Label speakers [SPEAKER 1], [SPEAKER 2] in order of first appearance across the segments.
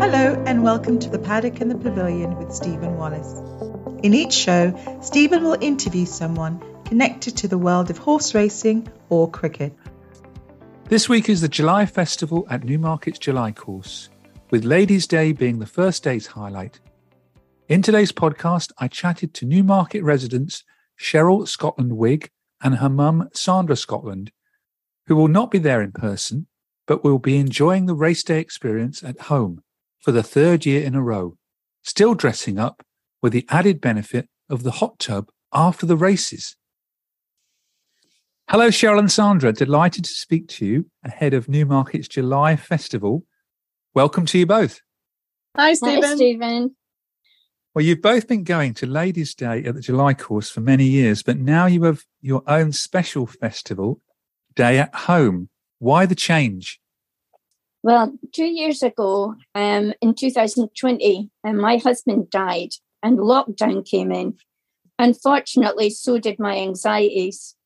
[SPEAKER 1] Hello, and welcome to the Paddock and the Pavilion with Stephen Wallace. In each show, Stephen will interview someone connected to the world of horse racing or cricket.
[SPEAKER 2] This week is the July Festival at Newmarket's July course, with Ladies' Day being the first day's highlight. In today's podcast, I chatted to Newmarket residents Cheryl Scotland Wigg and her mum Sandra Scotland, who will not be there in person, but will be enjoying the race day experience at home for the third year in a row, still dressing up with the added benefit of the hot tub after the races. Hello, Cheryl and Sandra. Delighted to speak to you ahead of Newmarket's July Festival. Welcome to you both.
[SPEAKER 3] Hi, Stephen.
[SPEAKER 4] Hi, Stephen.
[SPEAKER 2] Well, you've both been going to Ladies' Day at the July course for many years, but now you have your own special festival day at home. Why the change?
[SPEAKER 4] Well, two years ago, um, in 2020, um, my husband died and lockdown came in. Unfortunately, so did my anxieties.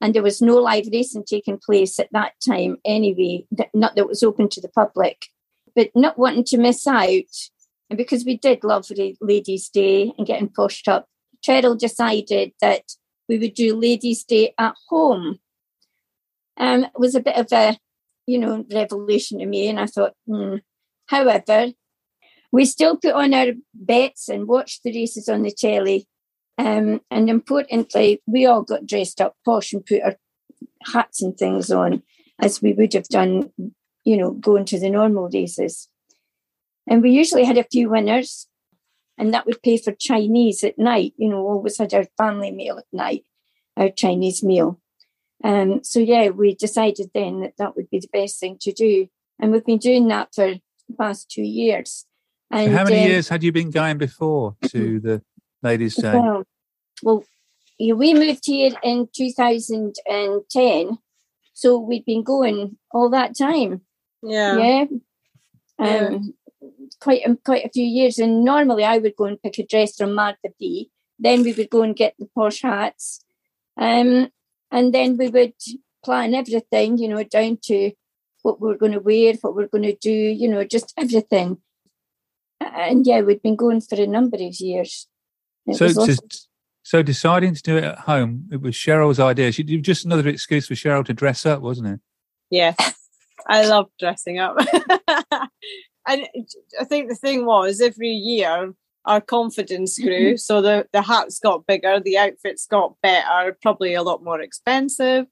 [SPEAKER 4] And there was no live racing taking place at that time anyway, that, not that was open to the public. But not wanting to miss out, and because we did love Ladies' Day and getting pushed up, Cheryl decided that we would do Ladies' Day at home. Um, it was a bit of a you know, revelation to me. And I thought, hmm. However, we still put on our bets and watched the races on the telly. Um, and importantly, we all got dressed up posh and put our hats and things on as we would have done, you know, going to the normal races. And we usually had a few winners, and that would pay for Chinese at night. You know, always had our family meal at night, our Chinese meal. Um, so yeah, we decided then that that would be the best thing to do, and we've been doing that for the past two years.
[SPEAKER 2] And so how many um, years had you been going before to the Ladies' Day?
[SPEAKER 4] Well, well, we moved here in 2010, so we'd been going all that time.
[SPEAKER 3] Yeah,
[SPEAKER 4] yeah, um, yeah. quite um, quite a few years. And normally, I would go and pick a dress from Martha B. Then we would go and get the posh hats. Um, and then we would plan everything, you know, down to what we are going to wear, what we are going to do, you know, just everything. And yeah, we'd been going for a number of years.
[SPEAKER 2] so, just, so deciding to do it at home, it was Cheryl's idea. She just another excuse for Cheryl to dress up, wasn't it?
[SPEAKER 3] Yes, I love dressing up. and I think the thing was every year our confidence grew. Mm-hmm. So the, the hats got bigger, the outfits got better, probably a lot more expensive.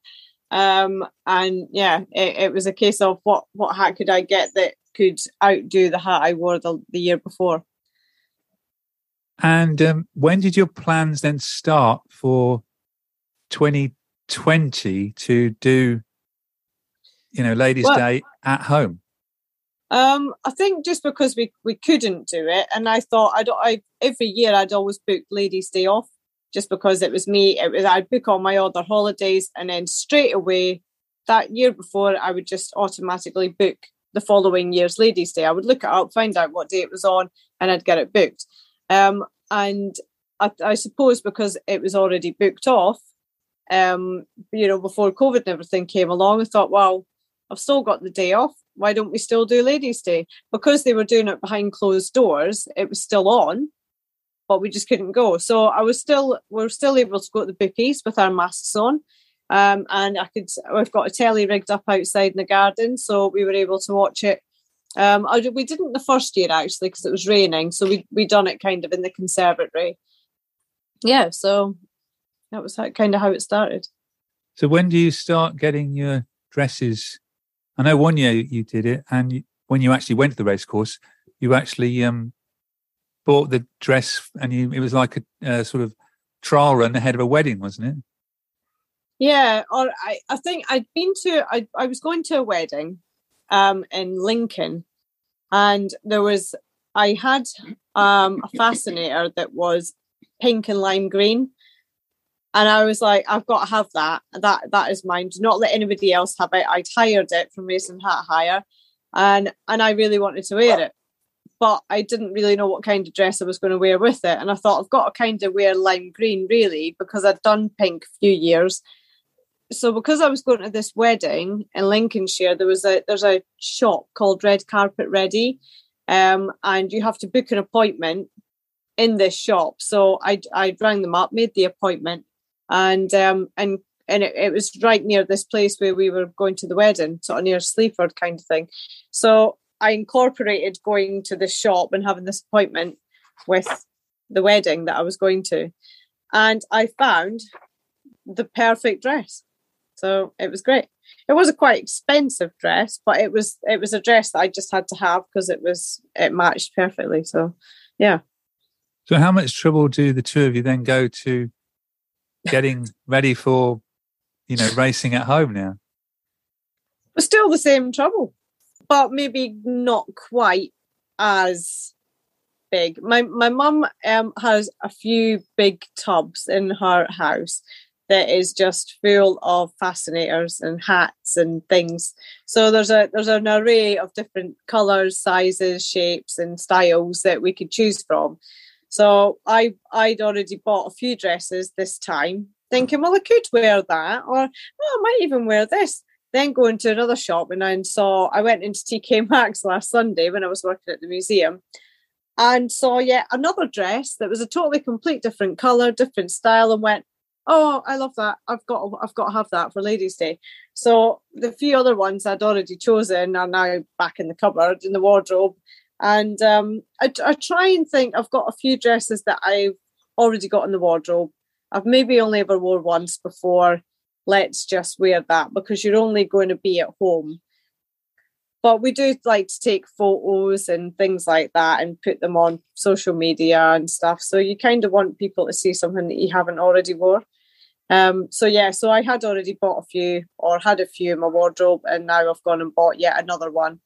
[SPEAKER 3] Um, and yeah, it, it, was a case of what, what hat could I get that could outdo the hat I wore the, the year before.
[SPEAKER 2] And um, when did your plans then start for 2020 to do, you know, Ladies' well, Day at home?
[SPEAKER 3] Um, I think just because we, we couldn't do it, and I thought I'd I every year I'd always book Ladies' Day off just because it was me. It was I'd book all my other holidays, and then straight away that year before I would just automatically book the following year's Ladies' Day. I would look it up, find out what day it was on, and I'd get it booked. Um, and I, I, suppose because it was already booked off, um, you know, before COVID and everything came along, I thought, well, I've still got the day off. Why don't we still do Ladies' Day? Because they were doing it behind closed doors, it was still on, but we just couldn't go. So I was still, we are still able to go to the bookies with our masks on. Um, and I could, we've got a telly rigged up outside in the garden, so we were able to watch it. Um, I, we didn't the first year actually because it was raining, so we we done it kind of in the conservatory. Yeah, so that was how, kind of how it started.
[SPEAKER 2] So when do you start getting your dresses? I know one year you did it, and you, when you actually went to the race course, you actually um, bought the dress, and you, it was like a, a sort of trial run ahead of a wedding, wasn't it?
[SPEAKER 3] Yeah, or I, I think I'd been to I, I was going to a wedding um in Lincoln and there was I had um a fascinator that was pink and lime green. And I was like, I've got to have that. That that is mine. Do not let anybody else have it. I'd hired it from Racing Hat Hire and and I really wanted to wear it. But I didn't really know what kind of dress I was going to wear with it. And I thought I've got to kind of wear lime green really because I'd done pink a few years so because I was going to this wedding in Lincolnshire, there was a there's a shop called Red Carpet Ready, um, and you have to book an appointment in this shop. So I I rang them up, made the appointment, and um and and it, it was right near this place where we were going to the wedding, sort of near Sleaford kind of thing. So I incorporated going to the shop and having this appointment with the wedding that I was going to, and I found the perfect dress. So it was great. It was a quite expensive dress, but it was it was a dress that I just had to have because it was it matched perfectly. So yeah.
[SPEAKER 2] So how much trouble do the two of you then go to getting ready for, you know, racing at home now?
[SPEAKER 3] But still the same trouble, but maybe not quite as big. My my mum um, has a few big tubs in her house, that is just full of fascinators and hats and things. So there's a there's an array of different colours, sizes, shapes, and styles that we could choose from. So I I'd already bought a few dresses this time, thinking, well, I could wear that, or oh, I might even wear this. Then going to another shop and I saw I went into TK Maxx last Sunday when I was working at the museum and saw yet another dress that was a totally complete different colour, different style, and went, oh i love that i've got i've got to have that for ladies day so the few other ones i'd already chosen are now back in the cupboard in the wardrobe and um, I, I try and think i've got a few dresses that i've already got in the wardrobe. I've maybe only ever worn once before. Let's just wear that because you're only going to be at home. But we do like to take photos and things like that and put them on social media and stuff. So you kind of want people to see something that you haven't already wore. Um, so yeah, so I had already bought a few or had a few in my wardrobe, and now I've gone and bought yet another one.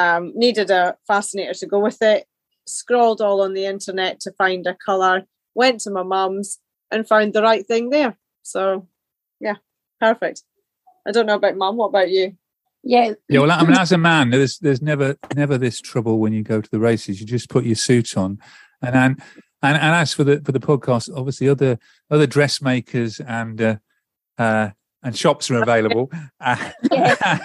[SPEAKER 3] Um, needed a fascinator to go with it. Scrolled all on the internet to find a colour. Went to my mum's and found the right thing there. So yeah, perfect. I don't know about mum. What about you?
[SPEAKER 4] Yeah.
[SPEAKER 2] Yeah. Well, I mean, as a man, there's there's never never this trouble when you go to the races. You just put your suit on, and then and, and as for the for the podcast, obviously other other dressmakers and uh, uh, and shops are available.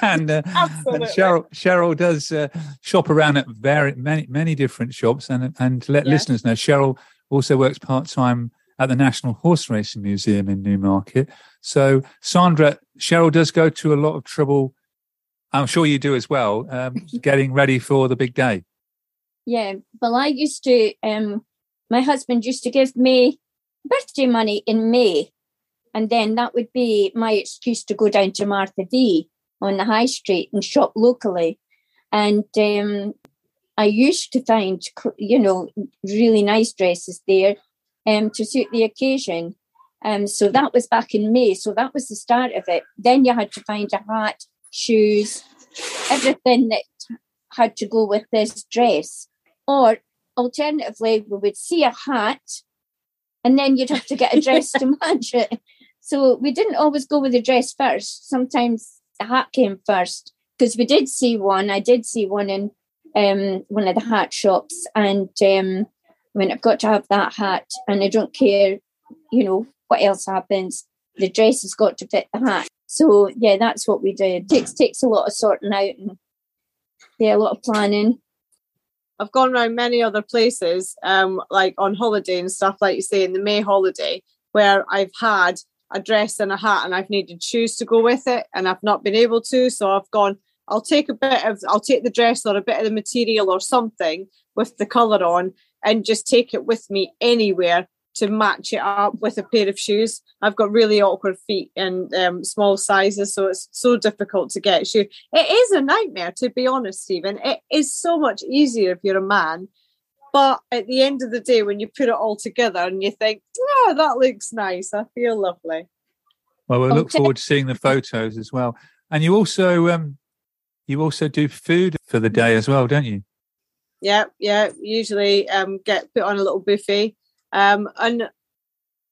[SPEAKER 2] And, uh, and, Cheryl Cheryl does uh, shop around at very many many different shops. And and to let yeah. listeners know, Cheryl also works part time at the National Horse Racing Museum in Newmarket. So Sandra, Cheryl does go to a lot of trouble. I'm sure you do as well, um, getting ready for the big day.
[SPEAKER 4] Yeah, well, I used to um, my husband used to give me birthday money in May. And then that would be my excuse to go down to Martha D on the high street and shop locally. And um, I used to find, you know, really nice dresses there um, to suit the occasion. Um, so that was back in May. So that was the start of it. Then you had to find a hat, shoes, everything that had to go with this dress. Or alternatively, we would see a hat and then you'd have to get a dress to match it. So we didn't always go with the dress first. Sometimes the hat came first because we did see one. I did see one in um, one of the hat shops, and um, I mean, I've got to have that hat, and I don't care, you know, what else happens. The dress has got to fit the hat. So yeah, that's what we did. It takes takes a lot of sorting out and yeah, a lot of planning.
[SPEAKER 3] I've gone around many other places, um, like on holiday and stuff, like you say in the May holiday, where I've had a dress and a hat and I've needed shoes to go with it and I've not been able to. So I've gone, I'll take a bit of, I'll take the dress or a bit of the material or something with the colour on and just take it with me anywhere to match it up with a pair of shoes. I've got really awkward feet and um, small sizes, so it's so difficult to get shoes. It is a nightmare, to be honest, Stephen. It is so much easier if you're a man. But at the end of the day, when you put it all together and you think, oh, that looks nice, I feel lovely.
[SPEAKER 2] Well, we'll look forward to seeing the photos as well. And you also um, you also do food for the day as well, don't you?
[SPEAKER 3] Yeah, yeah. Usually um, get put on a little buffet um, and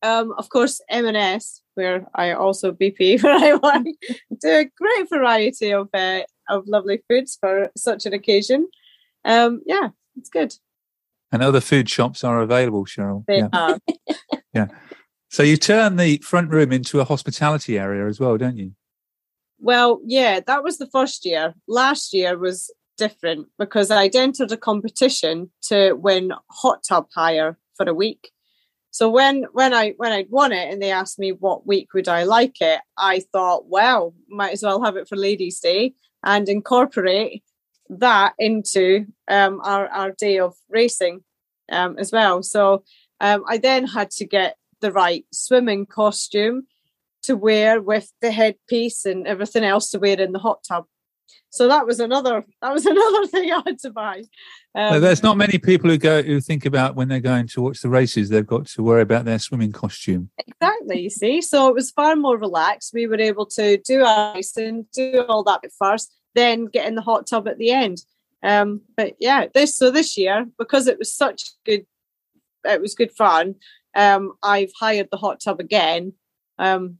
[SPEAKER 3] um, of course, M&S, where I also BP where I work, do a great variety of uh, of lovely foods for such an occasion. Um, yeah, it's good.
[SPEAKER 2] And other food shops are available, Cheryl.
[SPEAKER 3] They
[SPEAKER 2] yeah.
[SPEAKER 3] are.
[SPEAKER 2] yeah. So you turn the front room into a hospitality area as well, don't you?
[SPEAKER 3] Well, yeah, that was the first year. Last year was different because I'd entered a competition to win hot tub hire for a week. So when when I when I'd won it and they asked me what week would I like it, I thought, well, might as well have it for Ladies' Day and incorporate that into um, our our day of racing um, as well. So um, I then had to get the right swimming costume to wear with the headpiece and everything else to wear in the hot tub. So that was another that was another thing I had to buy.
[SPEAKER 2] Um, there's not many people who go who think about when they're going to watch the races. They've got to worry about their swimming costume.
[SPEAKER 3] Exactly. You see, so it was far more relaxed. We were able to do our and do all that at first, then get in the hot tub at the end. Um, but yeah, this so this year because it was such good, it was good fun. Um, I've hired the hot tub again. Um,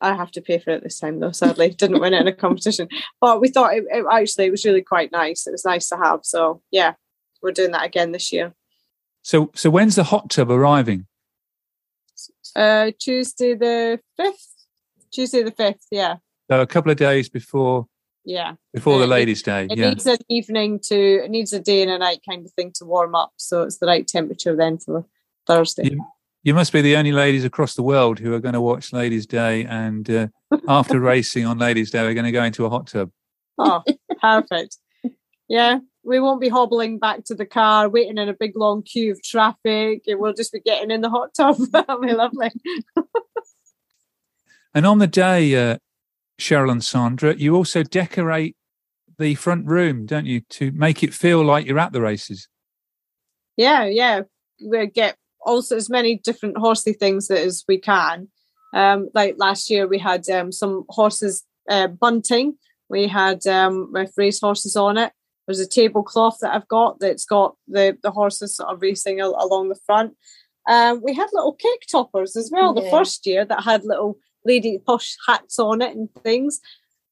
[SPEAKER 3] I have to pay for it this time though. Sadly, didn't win it in a competition, but we thought it, it, actually it was really quite nice. It was nice to have. So yeah, we're doing that again this year.
[SPEAKER 2] So so when's the hot tub arriving?
[SPEAKER 3] Uh, Tuesday the fifth. Tuesday the fifth. Yeah.
[SPEAKER 2] So a couple of days before.
[SPEAKER 3] Yeah.
[SPEAKER 2] Before the ladies' day.
[SPEAKER 3] It
[SPEAKER 2] yeah.
[SPEAKER 3] needs an evening to. It needs a day and a night kind of thing to warm up, so it's the right temperature then for Thursday.
[SPEAKER 2] You, you must be the only ladies across the world who are going to watch Ladies' Day, and uh, after racing on Ladies' Day, we're going to go into a hot tub.
[SPEAKER 3] Oh, perfect. Yeah, we won't be hobbling back to the car, waiting in a big long queue of traffic. We'll just be getting in the hot tub. That'll be lovely.
[SPEAKER 2] and on the day, uh, Cheryl and Sandra, you also decorate the front room, don't you, to make it feel like you're at the races?
[SPEAKER 3] Yeah, yeah. We get also as many different horsey things as we can. Um, like last year, we had um, some horses uh, bunting. We had um, with race horses on it. There's a tablecloth that I've got that's got the the horses sort of racing al- along the front. Um, we had little cake toppers as well. Yeah. The first year that had little lady posh hats on it and things,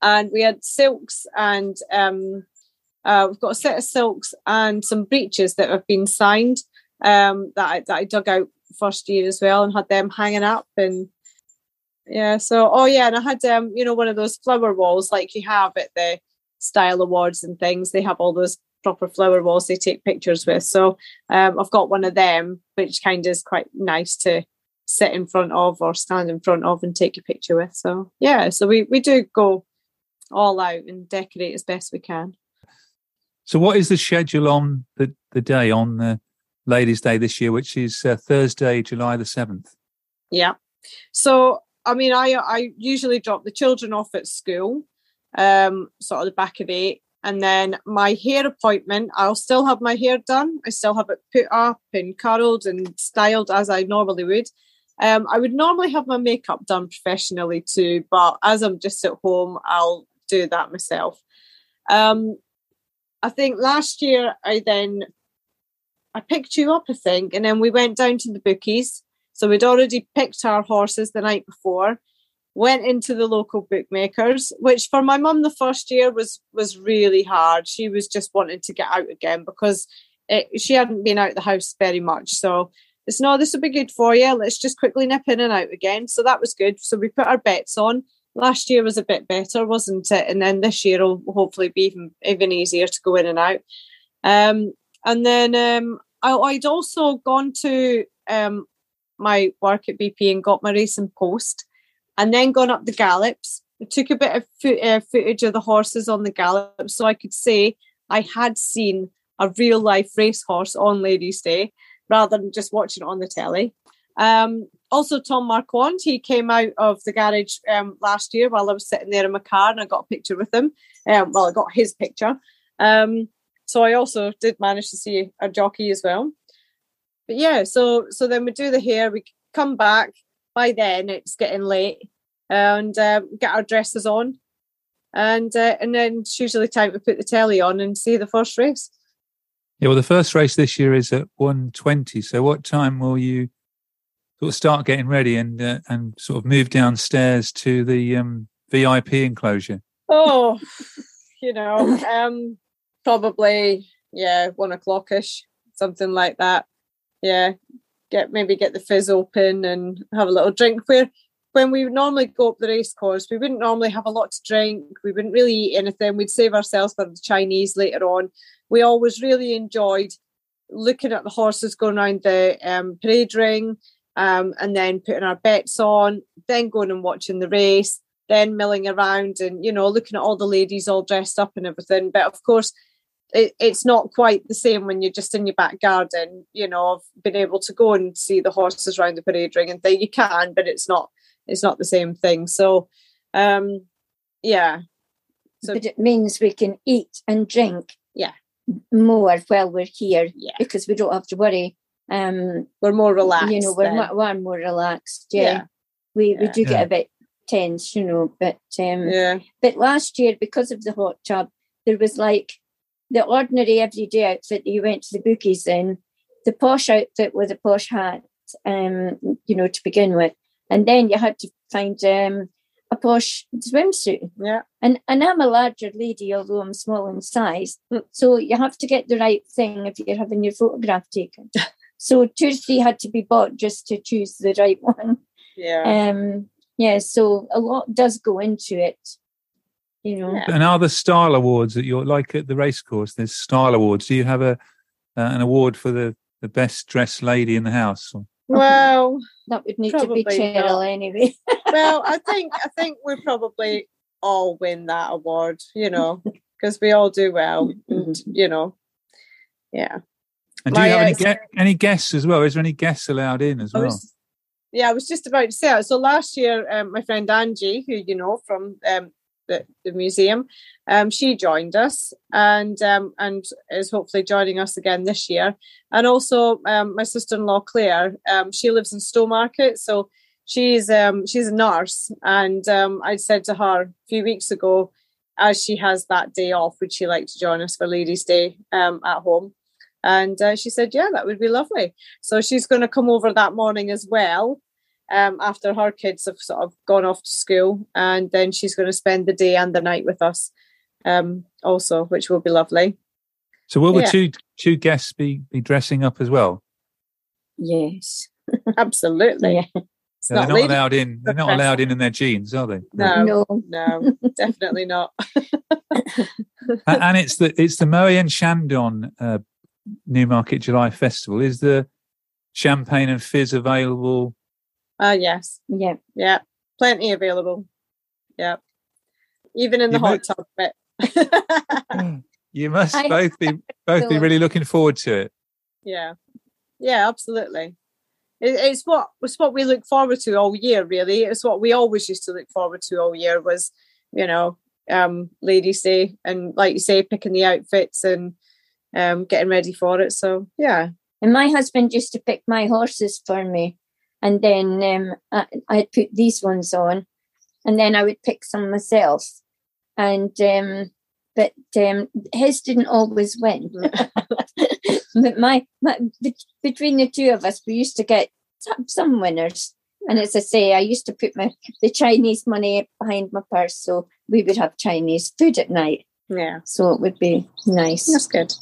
[SPEAKER 3] and we had silks and um, uh, we've got a set of silks and some breeches that have been signed um, that I, that I dug out first year as well and had them hanging up and yeah so oh yeah and I had um you know one of those flower walls like you have at the style awards and things. They have all those proper flower walls they take pictures with. So um, I've got one of them which kind of is quite nice to sit in front of or stand in front of and take a picture with so yeah so we we do go all out and decorate as best we can
[SPEAKER 2] so what is the schedule on the the day on the Ladies' Day this year, which is uh, Thursday, July the 7th.
[SPEAKER 3] Yeah. So, I mean, I I usually drop the children off at school, um, sort of the back of eight. And then my hair appointment, I'll still have my hair done. I still have it put up and curled and styled as I normally would. Um, I would normally have my makeup done professionally too, but as I'm just at home, I'll do that myself. Um, I think last year I then I picked you up, I think, and then we went down to the bookies. So we'd already picked our horses the night before. went into the local bookmakers, which for my mum the first year was was really hard. She was just wanting to get out again because it, she hadn't been out the house very much. So no, this will be good for you. Let's just quickly nip in and out again. So that was good. So we put our bets on. Last year was a bit better, wasn't it? And then this year will hopefully be even even easier to go in and out. Um, and then um, I, would also gone to um, my work at BP and got my racing post, and then gone up the gallops. I took a bit of uh, footage of the horses on the gallops so I could say I had seen a real life racehorse on Ladies' Day rather than just watching it on the telly. Um, also, Tom Marquand, he came out of the garage um, last year while I was sitting there in my car and I got a picture with him. Um, well, I got his picture. Um, so I also did manage to see a jockey as well. But yeah, so so then we do the hair, we come back. By then, it's getting late, and um, get our dresses on, and uh, and then it's usually time to put the telly on and see the first race.
[SPEAKER 2] Yeah, well, the first race this year is at one twenty. So, what time will you sort of start getting ready and uh, and sort of move downstairs to the um, VIP enclosure?
[SPEAKER 3] Oh, you know, um, probably yeah, one o'clockish, something like that. Yeah, get maybe get the fizz open and have a little drink. Where when we normally go up the race course, we wouldn't normally have a lot to drink. We wouldn't really eat anything. We'd save ourselves for the Chinese later on. We always really enjoyed looking at the horses going around the um, parade ring um, and then putting our bets on, then going and watching the race, then milling around and, you know, looking at all the ladies all dressed up and everything. But of course, it, it's not quite the same when you're just in your back garden, you know, of being able to go and see the horses around the parade ring and think you can, but it's not it's not the same thing. So, um, yeah.
[SPEAKER 4] So, but it means we can eat and drink.
[SPEAKER 3] Yeah.
[SPEAKER 4] More while we're here.
[SPEAKER 3] Yeah.
[SPEAKER 4] Because we don't have to worry. Um,
[SPEAKER 3] we're more relaxed.
[SPEAKER 4] You know, we're, more, we're more relaxed. Yeah. yeah. We yeah. we do get a bit tense, you know, but um,
[SPEAKER 3] yeah.
[SPEAKER 4] But last year, because of the hot tub, there was like the ordinary everyday outfit that you went to the bookies in, the posh outfit with a posh hat, um, you know, to begin with and then you had to find um, a posh swimsuit.
[SPEAKER 3] Yeah.
[SPEAKER 4] And and I'm a larger lady, although I'm small in size. Mm. So you have to get the right thing if you're having your photograph taken. so two or three had to be bought just to choose the right one.
[SPEAKER 3] Yeah.
[SPEAKER 4] Um. Yeah. So a lot does go into it. You know. Yeah.
[SPEAKER 2] And are the style awards that you're like at the racecourse? There's style awards. Do you have a uh, an award for the the best dressed lady in the house? Or?
[SPEAKER 3] Well,
[SPEAKER 4] that would need to be Cheryl not. anyway.
[SPEAKER 3] well, I think I think we probably all win that award, you know, because we all do well, and you know, yeah.
[SPEAKER 2] And do My, you have any, ge- any guests as well? Is there any guests allowed in as well?
[SPEAKER 3] Was, yeah, I was just about to say that. So last year, um, my friend Angie, who you know from um, the, the museum. Um, she joined us and um, and is hopefully joining us again this year. And also um, my sister-in-law Claire, um, she lives in Stowmarket, so she's um, she's a nurse. And um, I said to her a few weeks ago, as she has that day off, would she like to join us for Ladies' Day at home? And uh, she said, yeah, that would be lovely. So she's going to come over that morning as well um, after her kids have sort of gone off to school, and then she's going to spend the day and the night with us, um, also, which will be lovely.
[SPEAKER 2] So, will yeah. the two two guests be be dressing up as well?
[SPEAKER 4] Yes,
[SPEAKER 3] absolutely.
[SPEAKER 4] Yeah.
[SPEAKER 2] So they're not allowed in. They're not allowed in in their jeans, are they?
[SPEAKER 3] No, no, no definitely not.
[SPEAKER 2] and it's the it's the Moët and Chandon uh, Newmarket July Festival. Is the champagne and fizz available
[SPEAKER 3] uh, yes.
[SPEAKER 4] Yeah.
[SPEAKER 3] Yeah. Plenty available. Yeah. Even in the you hot tub bit.
[SPEAKER 2] you must I both be both be really looking forward to it.
[SPEAKER 3] Yeah. Yeah, absolutely. It, it's what it's what we look forward to all year, really. It's what we always used to look forward to all year was, you know, um, ladies' day and like you say, picking the outfits and um getting ready for it. So yeah.
[SPEAKER 4] And my husband used to pick my horses for me and then um, I, I'd put these ones on, and then I would pick some myself. And um, but um, his didn't always win. but my, my between the two of us, we used to get some, some winners. And as I say, I used to put my the Chinese money behind my purse, so we would have Chinese food at night.
[SPEAKER 3] Yeah.
[SPEAKER 4] So it would be nice.
[SPEAKER 3] That's good.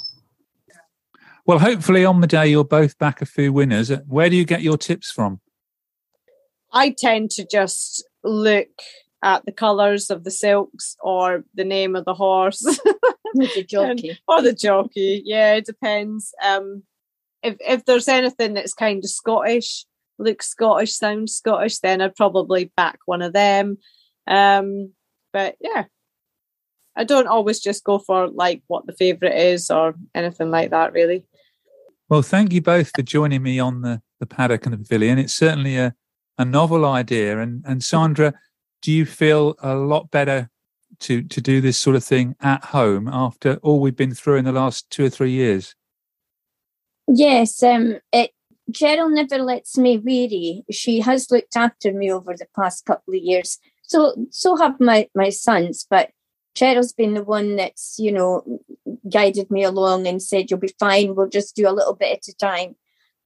[SPEAKER 2] Well, hopefully on the day you're both back a few winners. Where do you get your tips from?
[SPEAKER 3] I tend to just look at the colours of the silks or the name of the horse.
[SPEAKER 4] the jockey.
[SPEAKER 3] or the jockey. Yeah, it depends. Um if if there's anything that's kind of Scottish, looks Scottish, sounds Scottish, then I'd probably back one of them. Um but yeah. I don't always just go for like what the favourite is or anything like that really.
[SPEAKER 2] Well, thank you both for joining me on the, the paddock and the pavilion. It's certainly a, a novel idea. And and Sandra, do you feel a lot better to to do this sort of thing at home after all we've been through in the last two or three years?
[SPEAKER 4] Yes, um, it Cheryl never lets me weary. She has looked after me over the past couple of years. So so have my my sons, but Cheryl's been the one that's, you know, guided me along and said, You'll be fine, we'll just do a little bit at a time.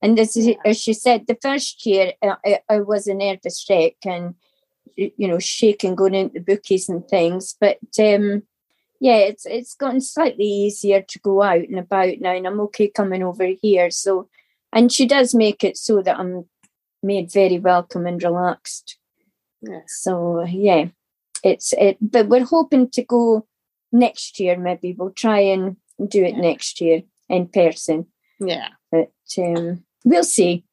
[SPEAKER 4] And as, as she said, the first year uh, I, I was a nervous wreck and, you know, shaking going into bookies and things. But um, yeah, it's it's gotten slightly easier to go out and about now, and I'm okay coming over here. So, and she does make it so that I'm made very welcome and relaxed.
[SPEAKER 3] Yeah.
[SPEAKER 4] So yeah, it's it. But we're hoping to go next year. Maybe we'll try and do it
[SPEAKER 3] Yeah.
[SPEAKER 4] next year in person.
[SPEAKER 3] Yeah.
[SPEAKER 4] But um, we'll see.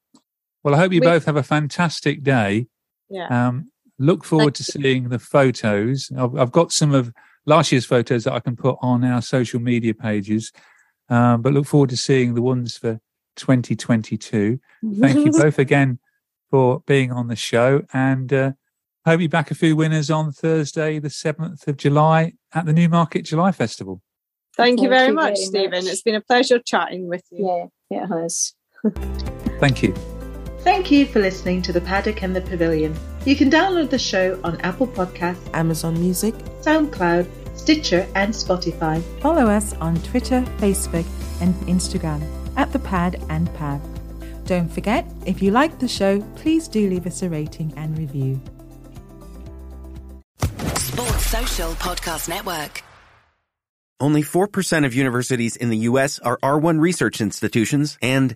[SPEAKER 2] Well, I hope you
[SPEAKER 3] We-
[SPEAKER 2] both have a fantastic day.
[SPEAKER 3] Yeah.
[SPEAKER 2] Um, look forward to seeing the photos. I've, I've got some of last year's photos that I can put on our social media pages, um, but look forward to seeing the ones for 2022. Thank you both again for being on the show, and uh, hope you back a few winners on Thursday, the 7th of July at the Newmarket July Festival.
[SPEAKER 3] Thank you very
[SPEAKER 4] you
[SPEAKER 3] much,
[SPEAKER 4] very
[SPEAKER 3] Stephen.
[SPEAKER 4] much.
[SPEAKER 3] It's been a pleasure chatting with you.
[SPEAKER 4] Yeah, it has.
[SPEAKER 2] Thank you.
[SPEAKER 1] Thank you for listening to The Paddock and the Pavilion. You can download the show on Apple Podcasts,
[SPEAKER 5] Amazon Music.
[SPEAKER 1] SoundCloud, Stitcher, and Spotify.
[SPEAKER 5] Follow us on Twitter, Facebook, and Instagram at The Pad and Pav. Don't forget, if you like the show, please do leave us a rating and review.
[SPEAKER 6] Sports Social Podcast Network.
[SPEAKER 7] Only 4% of universities in the U.S. are R1 research institutions, and